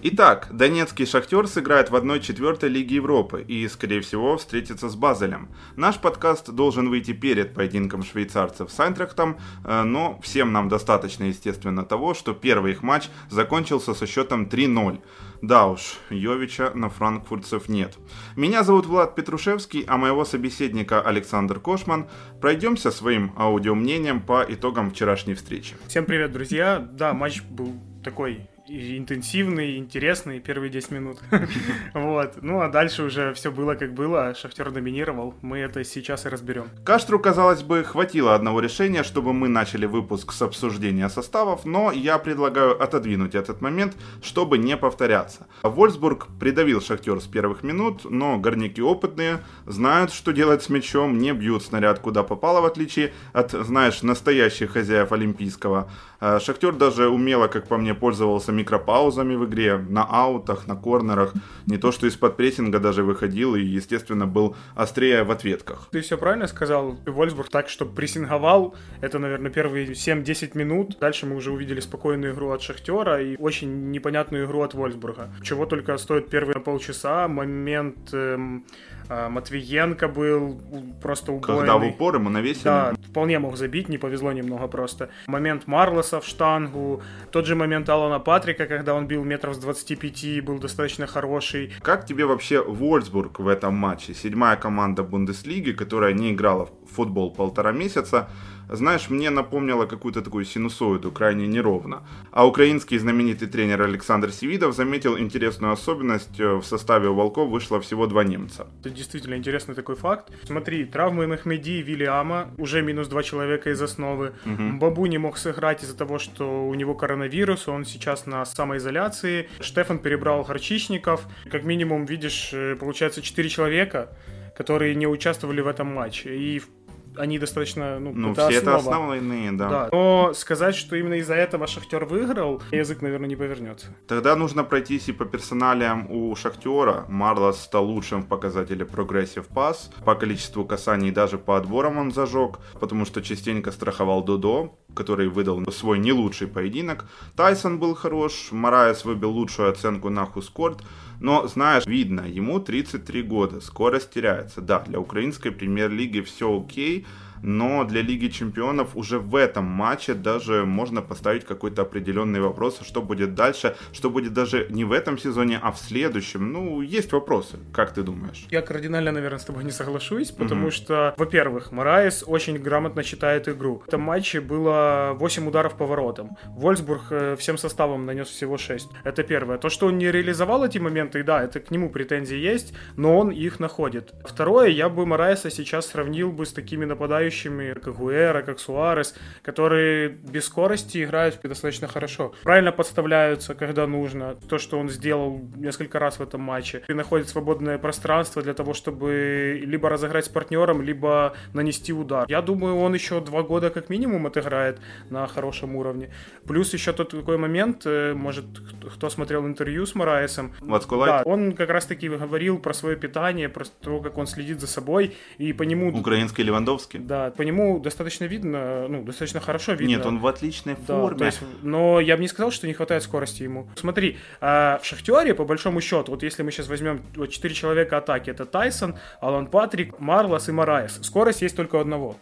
Итак, Донецкий Шахтер сыграет в 1-4 Лиги Европы и, скорее всего, встретится с Базелем. Наш подкаст должен выйти перед поединком швейцарцев с Айнтрахтом, э, но всем нам достаточно, естественно, того, что первый их матч закончился со счетом 3-0. Да уж, Йовича на франкфуртцев нет. Меня зовут Влад Петрушевский, а моего собеседника Александр Кошман. Пройдемся своим аудиомнением по итогам вчерашней встречи. Всем привет, друзья. Да, матч был такой интенсивный, интересный первые 10 минут. вот. Ну, а дальше уже все было как было. Шахтер доминировал. Мы это сейчас и разберем. Каштру, казалось бы, хватило одного решения, чтобы мы начали выпуск с обсуждения составов, но я предлагаю отодвинуть этот момент, чтобы не повторяться. Вольсбург придавил Шахтер с первых минут, но горняки опытные, знают, что делать с мячом, не бьют снаряд куда попало, в отличие от, знаешь, настоящих хозяев Олимпийского. Э, Шахтер даже умело, как по мне, пользовался микропаузами в игре, на аутах, на корнерах. Не то, что из-под прессинга даже выходил и, естественно, был острее в ответках. Ты все правильно сказал. Вольсбург так, что прессинговал. Это, наверное, первые 7-10 минут. Дальше мы уже увидели спокойную игру от Шахтера и очень непонятную игру от Вольсбурга. Чего только стоит первые полчаса. Момент эм, а, Матвиенко был просто убойный. Когда в упор ему навесили. Да, вполне мог забить, не повезло немного просто. Момент Марлоса в штангу, тот же момент Алана Патрика, когда он бил метров с 25, был достаточно хороший. Как тебе вообще Вольсбург в этом матче? Седьмая команда Бундеслиги, которая не играла в футбол полтора месяца, знаешь, мне напомнило какую-то такую синусоиду, крайне неровно. А украинский знаменитый тренер Александр Севидов заметил интересную особенность. Э, в составе у Волков вышло всего два немца. Это действительно интересный такой факт. Смотри, травмы Мехмеди и Вильяма, уже минус два человека из основы. Угу. Бабу не мог сыграть из-за того, что у него коронавирус, он сейчас на самоизоляции. Штефан перебрал горчичников. Как минимум, видишь, э, получается, четыре человека, которые не участвовали в этом матче. И в они достаточно, ну, ну это все основа. это основные, да. да. Но сказать, что именно из-за этого Шахтер выиграл, язык, наверное, не повернется. Тогда нужно пройтись и по персоналиям у Шахтера. Марлос стал лучшим в показателе progressive pass. По количеству касаний даже по отборам он зажег, потому что частенько страховал Додо, который выдал свой не лучший поединок. Тайсон был хорош, Мораес выбил лучшую оценку на WhoScored. Но, знаешь, видно, ему 33 года, скорость теряется. Да, для украинской премьер-лиги все окей, но для Лиги Чемпионов уже в этом матче даже можно поставить какой-то определенный вопрос, что будет дальше, что будет даже не в этом сезоне, а в следующем. Ну, есть вопросы, как ты думаешь? Я кардинально, наверное, с тобой не соглашусь, потому угу. что, во-первых, Мораес очень грамотно читает игру. В этом матче было 8 ударов по воротам. Вольсбург э, всем составом нанес всего 6. Это первое. То, что он не реализовал эти моменты, да, это к нему претензии есть, но он их находит. Второе, я бы Мораеса сейчас сравнил бы с такими нападающими нападающими, как Гуэра, как Суарес, которые без скорости играют достаточно хорошо. Правильно подставляются, когда нужно. То, что он сделал несколько раз в этом матче. И находит свободное пространство для того, чтобы либо разыграть с партнером, либо нанести удар. Я думаю, он еще два года как минимум отыграет на хорошем уровне. Плюс еще тот такой момент, э, может, кто смотрел интервью с Мораесом. Да, он как раз-таки говорил про свое питание, про то, как он следит за собой, и по нему... Украинский Левандовский? Да, по нему достаточно видно, ну, достаточно хорошо видно. Нет, он в отличной форме. Да, то есть, но я бы не сказал, что не хватает скорости ему. Смотри, а в Шахтере, по большому счету, вот если мы сейчас возьмем вот 4 человека атаки, это Тайсон, Алан Патрик, Марлос и Мараес. Скорость есть только у одного.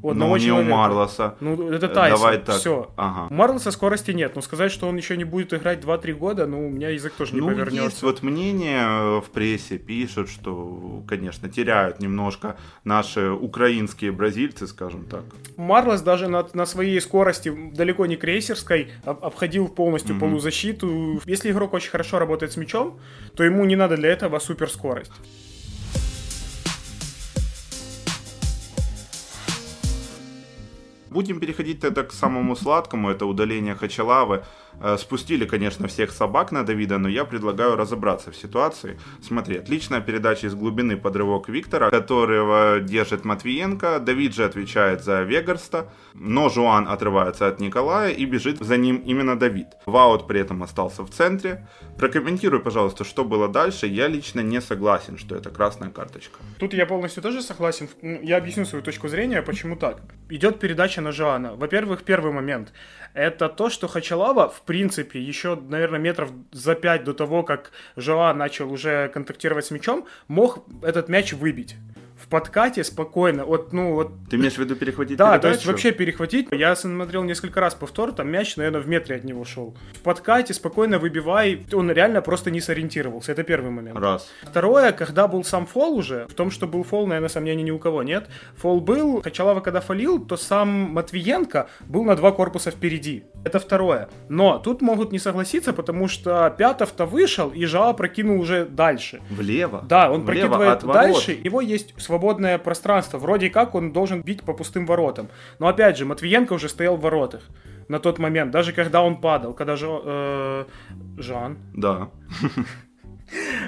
У одного ну, человека. не у Марлоса. Ну, это Тайсон. Давай так. Все. Ага. У Марлоса скорости нет. Но сказать, что он еще не будет играть 2-3 года, ну, у меня язык тоже не ну, повернется. Есть вот мнение э, в прессе пишут, что, конечно, теряют немножко наши украинские бразильцы, скажем так. Марлос даже на, на своей скорости, далеко не крейсерской, обходил полностью угу. полузащиту. Если игрок очень хорошо работает с мячом, то ему не надо для этого суперскорость. Будем переходить тогда к самому сладкому, это удаление Хачалавы. Э, спустили, конечно, всех собак на Давида, но я предлагаю разобраться в ситуации. Смотри, отличная передача из глубины подрывок Виктора, которого держит Матвиенко. Давид же отвечает за Вегарста, но Жуан отрывается от Николая и бежит за ним именно Давид. Ваут при этом остался в центре. Прокомментируй, пожалуйста, что было дальше. Я лично не согласен, что это красная карточка. Тут я полностью тоже согласен. Я объясню свою точку зрения, почему так. Идет передача на Жоана. Во-первых, первый момент. Это то, что Хачалава, в принципе, еще, наверное, метров за пять до того, как Жоан начал уже контактировать с мячом, мог этот мяч выбить подкате спокойно. Вот, ну, вот... Ты имеешь в виду перехватить Да, передачу? то есть вообще перехватить. Я смотрел несколько раз повтор, там мяч, наверное, в метре от него шел. В подкате спокойно выбивай. Он реально просто не сориентировался. Это первый момент. Раз. Второе, когда был сам фол уже, в том, что был фол, наверное, сомнений ни у кого нет. Фол был, Хачалава когда фолил, то сам Матвиенко был на два корпуса впереди. Это второе. Но тут могут не согласиться, потому что Пятов-то вышел, и Жао прокинул уже дальше. Влево? Да, он Влево прокидывает дальше, его есть свободное пространство. Вроде как он должен бить по пустым воротам. Но опять же, Матвиенко уже стоял в воротах на тот момент, даже когда он падал, когда же э, Жан. Да.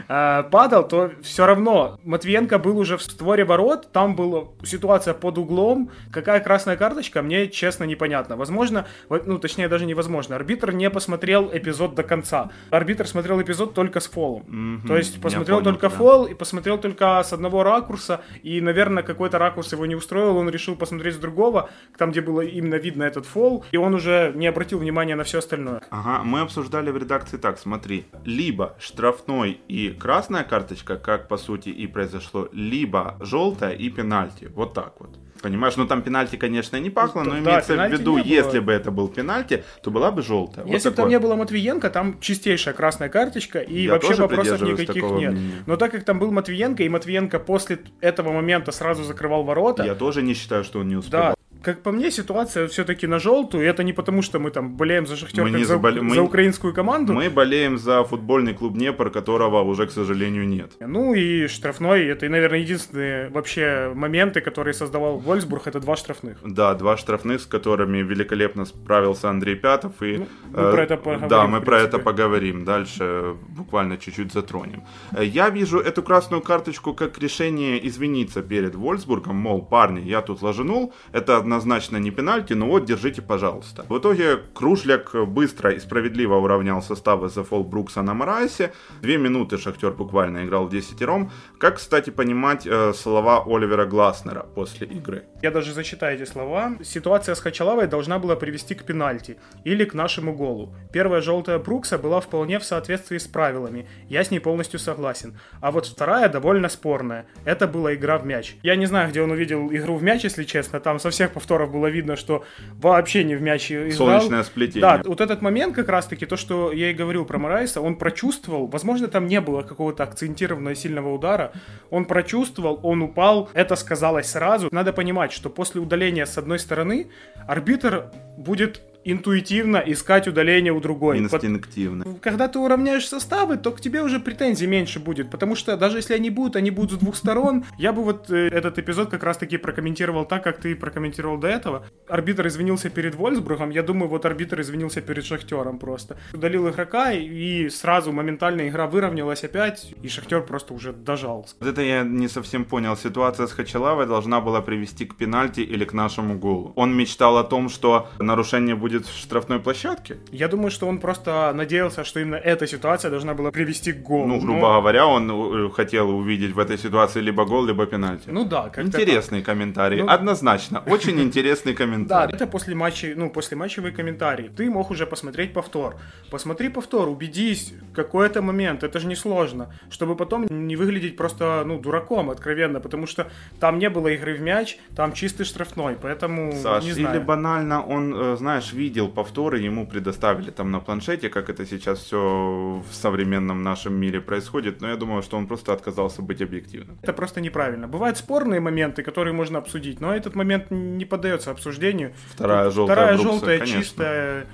Э, падал, то все равно Матвиенко был уже в створе ворот, там была ситуация под углом. Какая красная карточка, мне честно непонятно. Возможно, ну точнее даже невозможно, арбитр не посмотрел эпизод до конца. Арбитр смотрел эпизод только с фолом. Mm-hmm, то есть посмотрел понял, только да. фол и посмотрел только с одного ракурса, и, наверное, какой-то ракурс его не устроил, он решил посмотреть с другого, там, где было именно видно этот фол, и он уже не обратил внимания на все остальное. Ага, мы обсуждали в редакции так, смотри, либо штрафной и красная карточка, как по сути и произошло, либо желтая и пенальти. Вот так вот. Понимаешь, ну там пенальти, конечно, не пахло, но да, имеется в виду, если бы это был пенальти, то была бы желтая. Если вот бы там не было Матвиенко, там чистейшая красная карточка, и Я вообще вопросов никаких нет. Мнения. Но так как там был Матвиенко, и Матвиенко после этого момента сразу закрывал ворота. Я тоже не считаю, что он не успел. Да, как по мне, ситуация все-таки на желтую. И это не потому, что мы там болеем за Шахтер, мы как за, заболе... за украинскую команду. Мы болеем за футбольный клуб Днепр, которого уже, к сожалению, нет. Ну и штрафной, это, наверное, единственные вообще моменты, которые создавал Вольсбург, это два штрафных. Да, два штрафных, с которыми великолепно справился Андрей Пятов. И, ну, мы э, про это поговорим. Да, мы про это поговорим. Дальше буквально чуть-чуть затронем. Э, я вижу эту красную карточку как решение извиниться перед Вольсбургом, мол, парни, я тут ложенул, это однозначно не пенальти, но вот держите, пожалуйста. В итоге Кружляк быстро и справедливо уравнял составы за фол Брукса на Марайсе. Две минуты Шахтер буквально играл десятером. Как, кстати, понимать э, слова Оливера Гласнера после игры? Я даже зачитаю эти слова. Ситуация с Хачалавой должна была привести к пенальти или к нашему голу. Первая желтая Брукса была вполне в соответствии с правилами. Я с ней полностью согласен. А вот вторая довольно спорная. Это была игра в мяч. Я не знаю, где он увидел игру в мяч, если честно. Там со всех повторов было видно, что вообще не в мяч играл. Солнечное сплетение. Да, вот этот момент как раз-таки, то, что я и говорил про Морайса, он прочувствовал, возможно, там не было какого-то акцентированного сильного удара, он прочувствовал, он упал, это сказалось сразу. Надо понимать, что после удаления с одной стороны арбитр будет интуитивно искать удаление у другой. Инстинктивно. Когда ты уравняешь составы, то к тебе уже претензий меньше будет, потому что даже если они будут, они будут с двух сторон. Я бы вот э, этот эпизод как раз-таки прокомментировал так, как ты прокомментировал до этого. Арбитр извинился перед Вольсбургом, я думаю, вот арбитр извинился перед Шахтером просто. Удалил игрока, и сразу моментально игра выровнялась опять, и Шахтер просто уже дожал. Вот это я не совсем понял. Ситуация с Хачалавой должна была привести к пенальти или к нашему голу. Он мечтал о том, что нарушение будет будет в штрафной площадке? Я думаю, что он просто надеялся, что именно эта ситуация должна была привести к голу. Ну, грубо Но... говоря, он э, хотел увидеть в этой ситуации либо гол, либо пенальти. Ну да, как Интересный так. комментарий, ну... однозначно. Очень интересный комментарий. Да, это после матча, ну, после матчевый комментарий. Ты мог уже посмотреть повтор. Посмотри повтор, убедись, какой это момент, это же не сложно. Чтобы потом не выглядеть просто, ну, дураком, откровенно, потому что там не было игры в мяч, там чистый штрафной, поэтому Саш, не знаю. или банально он, э, знаешь, видел повторы, ему предоставили там на планшете, как это сейчас все в современном нашем мире происходит, но я думаю, что он просто отказался быть объективным. Это просто неправильно. Бывают спорные моменты, которые можно обсудить, но этот момент не поддается обсуждению. Вторая желтая Вторая брукса, желтая, конечно. чистая.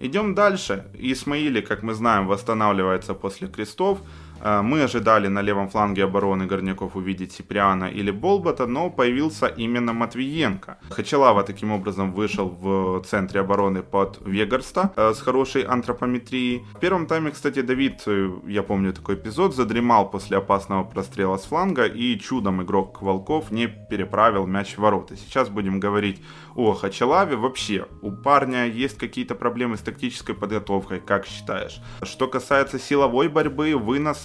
Идем дальше. Исмаили, как мы знаем, восстанавливается после крестов. Э, мы ожидали на левом фланге обороны Горняков увидеть Сиприана или Болбота, но появился именно Матвиенко. Хачалава таким образом вышел в центре обороны под Вегарста э, с хорошей антропометрией. В первом тайме, кстати, Давид, э, я помню такой эпизод, задремал после опасного прострела с фланга и чудом игрок Волков не переправил мяч в ворота. Сейчас будем говорить о Хачалаве. Вообще, у парня есть какие-то проблемы с тактической подготовкой, как считаешь? Что касается силовой борьбы,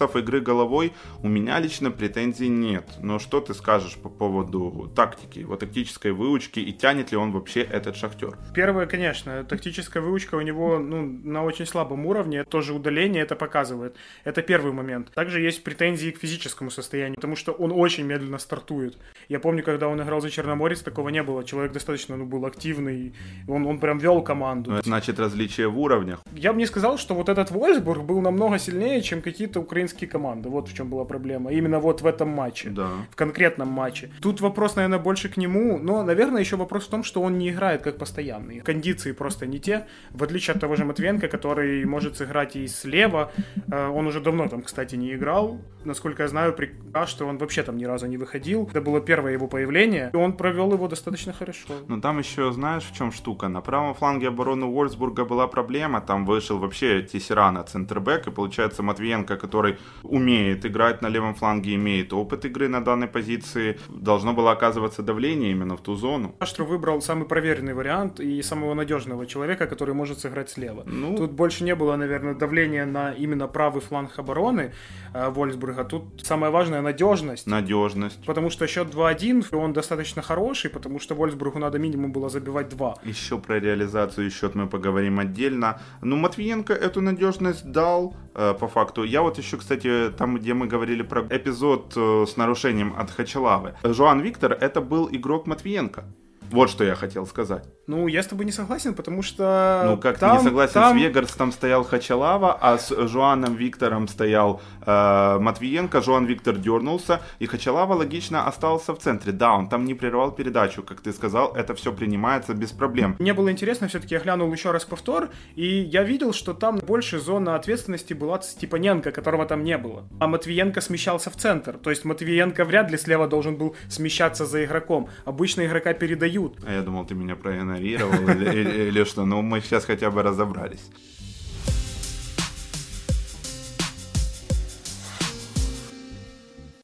выносов, игры головой, у меня лично претензий нет. Но что ты скажешь по поводу тактики, его тактической выучки и тянет ли он вообще этот шахтер? Первое, конечно, тактическая выучка у него ну, на очень слабом уровне, тоже удаление это показывает. Это первый момент. Также есть претензии к физическому состоянию, потому что он очень медленно стартует. Я помню, когда он играл за Черноморец, такого не было. Человек достаточно ну, был активный, он, он прям вел команду. Это значит различие в уровнях. Я бы не сказал, что вот этот Вольсбург был намного сильнее, чем какие-то украинские команды. Вот в чем была проблема. Именно вот в этом матче. Да. В конкретном матче. Тут вопрос, наверное, больше к нему, но, наверное, еще вопрос в том, что он не играет как постоянный. Кондиции просто не те, в отличие от того же Матвенко, который может сыграть и слева. Э, он уже давно там, кстати, не играл. Насколько я знаю, пока что он вообще там ни разу не выходил. Это было первое его появление, и он провел его достаточно хорошо. Но там еще, знаешь, в чем штука? На правом фланге обороны Уолсбурга была проблема, там вышел вообще Тессерана, центрбэк, и получается Матвиенко, который умеет играть на левом фланге, имеет опыт игры на данной позиции, должно было оказываться давление именно в ту зону. Аштро выбрал самый проверенный вариант и самого надежного человека, который может сыграть слева. Ну... Тут больше не было, наверное, давления на именно правый фланг обороны э, Вольсбурга. Тут самое важное надежность. Надежность. Потому что счет 2-1, и он достаточно хороший, потому что Вольсбургу надо минимум было забивать 2. Еще про реализацию счет мы поговорим отдельно. Ну, Матвиенко эту надежность дал, э, по факту. Я вот еще, кстати, там, где мы говорили про эпизод э, с нарушением от Хачалавы. Жоан Виктор, это был игрок Матвиенко. Вот что я хотел сказать. Ну, я с тобой не согласен, потому что... Ну, как там, ты не согласен там... с Вегарс, там стоял Хачалава, а с Жуаном Виктором стоял э, Матвиенко, Жуан Виктор дернулся, и Хачалава логично остался в центре. Да, он там не прервал передачу, как ты сказал, это все принимается без проблем. Мне было интересно, все-таки я глянул еще раз повтор, и я видел, что там больше зона ответственности была Степаненко, которого там не было. А Матвиенко смещался в центр, то есть Матвиенко вряд ли слева должен был смещаться за игроком. Обычно игрока передают. А я думал, ты меня проигнорировал или, что, ну мы сейчас хотя бы разобрались.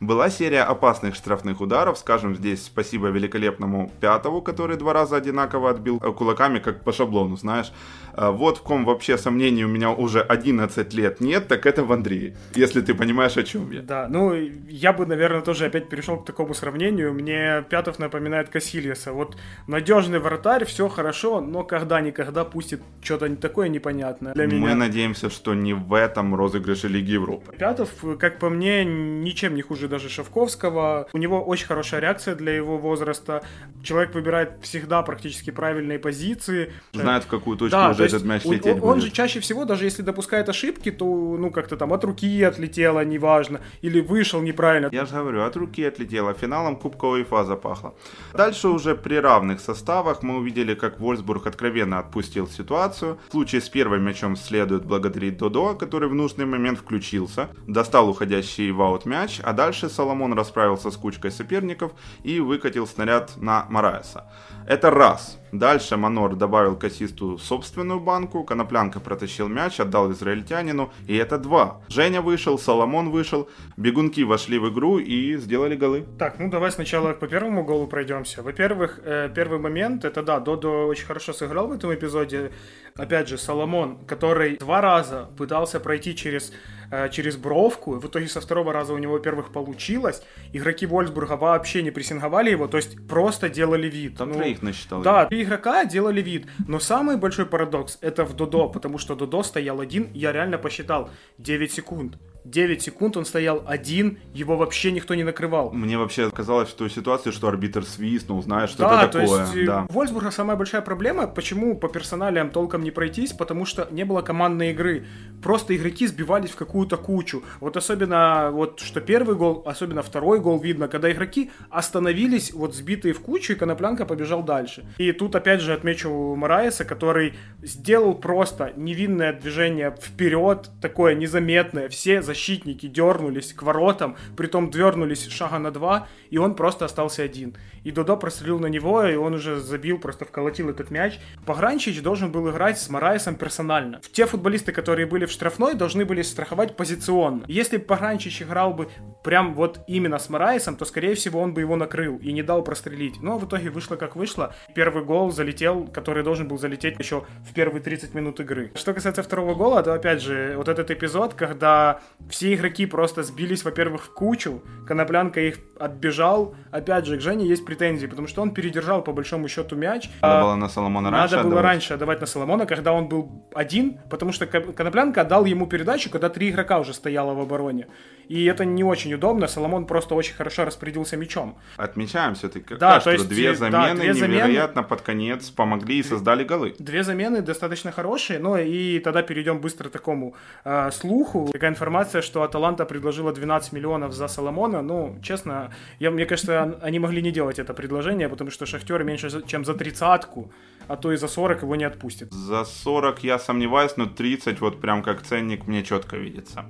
Была серия опасных штрафных ударов, скажем здесь спасибо великолепному Пятову, который два раза одинаково отбил э, кулаками, как по шаблону, знаешь. А вот в ком вообще сомнений у меня уже 11 лет нет, так это в Андрее, если ты понимаешь, о чем я. Да, ну я бы, наверное, тоже опять перешел к такому сравнению. Мне Пятов напоминает Касильеса. Вот надежный вратарь, все хорошо, но когда-никогда пустит что-то такое непонятное для меня. Мы надеемся, что не в этом розыгрыше Лиги Европы. Пятов, как по мне, ничем не хуже даже Шавковского. У него очень хорошая реакция для его возраста. Человек выбирает всегда практически правильные позиции. Знает, в какую точку да, уже этот мяч он, лететь он, он же чаще всего, даже если допускает ошибки, то, ну, как-то там от руки отлетело, неважно, или вышел неправильно. Я же говорю, от руки отлетело, финалом Кубка УЕФА запахло. Дальше уже при равных составах мы увидели, как Вольсбург откровенно отпустил ситуацию. В случае с первым мячом следует благодарить Додо, который в нужный момент включился, достал уходящий в аут мяч, а дальше Соломон расправился с кучкой соперников и выкатил снаряд на Мараеса. Это раз. Дальше Манор добавил к ассисту собственную банку, Коноплянка протащил мяч, отдал израильтянину, и это два. Женя вышел, Соломон вышел, бегунки вошли в игру и сделали голы. Так, ну давай сначала по первому голу пройдемся. Во-первых, э, первый момент, это да, Додо очень хорошо сыграл в этом эпизоде. Опять же, Соломон, который два раза пытался пройти через Э, через бровку. В итоге со второго раза у него, во-первых, получилось. Игроки Вольсбурга вообще не прессинговали его, то есть просто делали вид. Там ну, троих насчитал. Да, три игрока делали вид. Но самый большой парадокс это в Додо, потому что Додо стоял один, я реально посчитал 9 секунд. 9 секунд он стоял один, его вообще никто не накрывал. Мне вообще казалось в той ситуации, что арбитр свистнул, знаешь, что да, это такое. То есть, э, да, Вольсбурга самая большая проблема, почему по персоналиям толком не пройтись, потому что не было командной игры. Просто игроки сбивались в какую-то кучу. Вот особенно, вот что первый гол, особенно второй гол видно, когда игроки остановились, вот сбитые в кучу, и Коноплянка побежал дальше. И тут опять же отмечу Мараеса, который сделал просто невинное движение вперед, такое незаметное. Все за защитники дернулись к воротам, притом дернулись шага на два, и он просто остался один. И Додо прострелил на него, и он уже забил, просто вколотил этот мяч. Погранчич должен был играть с Мараесом персонально. Те футболисты, которые были в штрафной, должны были страховать позиционно. Если Погранчич играл бы прям вот именно с Мараесом, то, скорее всего, он бы его накрыл и не дал прострелить. Но в итоге вышло как вышло. Первый гол залетел, который должен был залететь еще в первые 30 минут игры. Что касается второго гола, то, опять же, вот этот эпизод, когда все игроки просто сбились, во-первых, в кучу, Коноплянка их отбежал. Опять же, к Жене есть претензии, потому что он передержал по большому счету мяч. Надо было на Соломона раньше Надо было отдавать. раньше отдавать на Соломона, когда он был один, потому что Ко- Коноплянка отдал ему передачу, когда три игрока уже стояло в обороне. И это не очень удобно. Соломон просто очень хорошо распорядился мячом. Отмечаем все-таки Да, Каштру. то есть, две да, замены две замены. невероятно под конец помогли и создали голы. Две замены достаточно хорошие, но и тогда перейдем быстро к такому э, слуху. Такая информация, что Аталанта предложила 12 миллионов за Соломона. Ну, честно, я, мне кажется, они могли не делать это предложение, потому что Шахтер меньше, чем за тридцатку, а то и за 40 его не отпустит. За 40 я сомневаюсь, но 30 вот прям как ценник мне четко видится.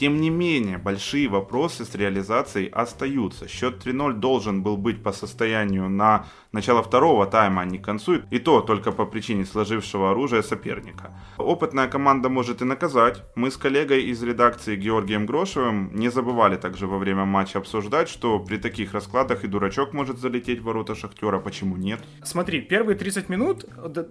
Тем не менее, большие вопросы с реализацией остаются. Счет 3-0 должен был быть по состоянию на начало второго тайма, а не к концу. И то только по причине сложившего оружия соперника. Опытная команда может и наказать. Мы с коллегой из редакции Георгием Грошевым не забывали также во время матча обсуждать, что при таких раскладах и дурачок может залететь в ворота Шахтера. Почему нет? Смотри, первые 30 минут,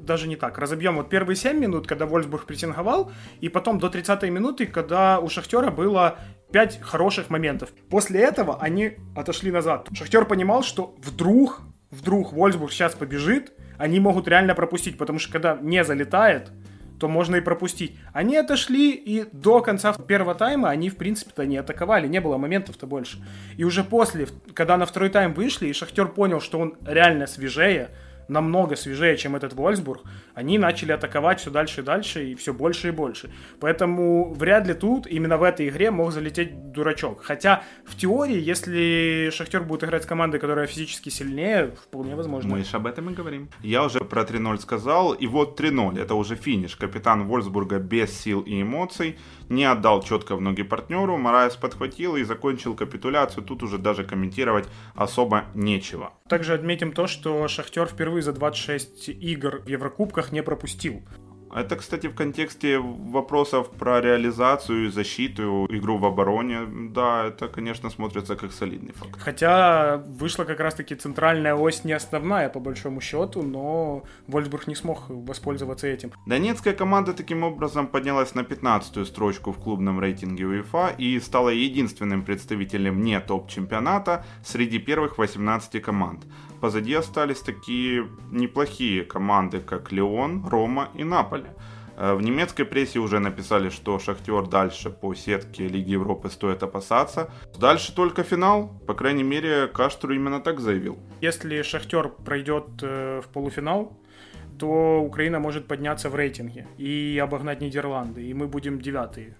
даже не так, разобьем вот первые 7 минут, когда Вольсбург прессинговал, и потом до 30-й минуты, когда у Шахтера было 5 хороших моментов. После этого они отошли назад. Шахтер понимал, что вдруг, вдруг Вольсбург сейчас побежит, они могут реально пропустить, потому что когда не залетает, то можно и пропустить. Они отошли, и до конца первого тайма они, в принципе-то, не атаковали, не было моментов-то больше. И уже после, когда на второй тайм вышли, и Шахтер понял, что он реально свежее, намного свежее, чем этот Вольсбург, они начали атаковать все дальше и дальше, и все больше и больше. Поэтому вряд ли тут, именно в этой игре, мог залететь дурачок. Хотя, в теории, если Шахтер будет играть с командой, которая физически сильнее, вполне возможно. Мы же об этом и говорим. Я уже про 3-0 сказал, и вот 3-0, это уже финиш. Капитан Вольсбурга без сил и эмоций не отдал четко в ноги партнеру, Мараес подхватил и закончил капитуляцию. Тут уже даже комментировать особо нечего. Также отметим то, что Шахтер впервые за 26 игр в Еврокубках не пропустил. Это, кстати, в контексте вопросов про реализацию и защиту, игру в обороне. Да, это, конечно, смотрится как солидный факт. Хотя вышла как раз-таки центральная ось не основная, по большому счету, но Вольсбург не смог воспользоваться этим. Донецкая команда таким образом поднялась на 15-ю строчку в клубном рейтинге УЕФА и стала единственным представителем не топ-чемпионата среди первых 18 команд. Позади остались такие неплохие команды, как Леон, Рома и Наполе. Э, В немецкой прессе уже написали, что Шахтер дальше по сетке Лиги Европы стоит опасаться. Дальше только финал. По крайней мере, Каштру именно так заявил. Если Шахтер пройдет э, в полуфинал, то Украина может подняться в рейтинге и обогнать Нидерланды, и мы будем девятые.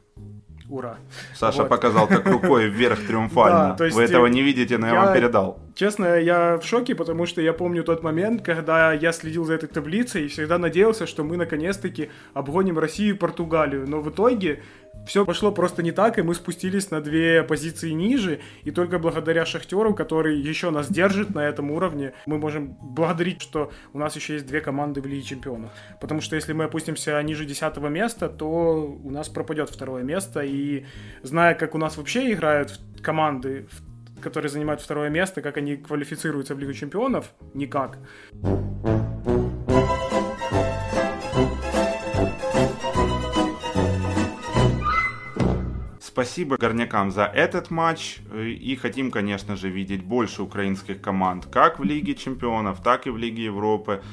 Ура. Саша Вот. показал так рукой вверх триумфально. Да, то есть, Вы этого не видите, но я, я- вам передал. Честно, я в шоке, потому что я помню тот момент, когда я следил за этой таблицей и всегда надеялся, что мы наконец-таки обгоним Россию и Португалию. Но в итоге все пошло просто не так, и мы спустились на две позиции ниже. И только благодаря Шахтеру, который еще нас держит на этом уровне, мы можем благодарить, что у нас еще есть две команды в Лиге Чемпионов. Потому что если мы опустимся ниже 10 места, то у нас пропадет второе место. И зная, как у нас вообще играют команды, которые занимают второе место, как они квалифицируются в Лигу Чемпионов, никак. Спасибо горнякам за этот матч. И хотим, конечно же, видеть больше украинских команд как в Лиге Чемпионов, так и в Лиге Европы.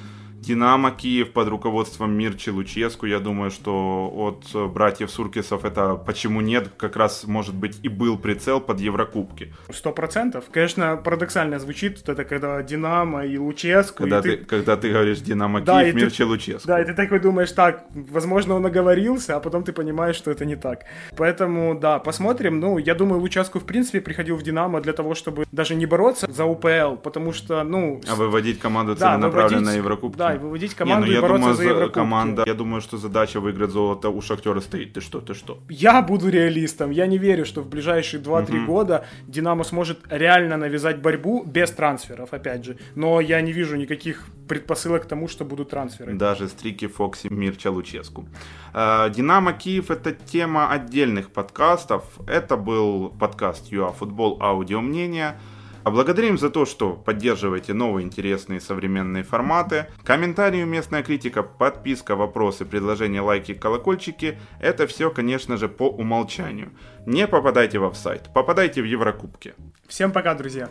Динамо Киев под руководством Мирчи Луческу. Я думаю, что от э, братьев Суркисов это почему нет, как раз может быть и был прицел под Еврокубки. Сто процентов. Конечно, парадоксально звучит это, когда Динамо и Луческу, Когда и ты, когда ты говоришь Динамо Да, Киев, и ты- Мирчи Луческу. Да, и ты такой думаешь, так, возможно, он оговорился, а потом ты понимаешь, что это не так. Поэтому, да, посмотрим. Ну, я думаю, Луческу, в принципе, приходил в Динамо для того, чтобы даже не бороться за УПЛ, потому что, ну... А выводить команду Да, целенаправленно выводить- на Еврокубки? Да, выводить команду Не, ну, и бороться думаю, за Еврокубки. команда, я думаю, что задача выиграть золото у Шахтера стоит. Ты что, ты что? Я буду реалистом. Я не верю, что в ближайшие 2-3 года Динамо сможет реально навязать борьбу без трансферов, опять же. Но я не вижу никаких предпосылок к тому, что будут трансферы. Даже Стрики, Фокси, Мирча, Луческу. Э, Динамо Киев это тема отдельных подкастов. Это был подкаст ЮА Футбол Аудио Мнение. А Благодарим за то, что поддерживаете новые интересные современные форматы. Комментарии, местная критика, подписка, вопросы, предложения, лайки, колокольчики – это все, конечно же, по умолчанию. Не попадайте в офсайт, попадайте в Еврокубки. Всем пока, друзья.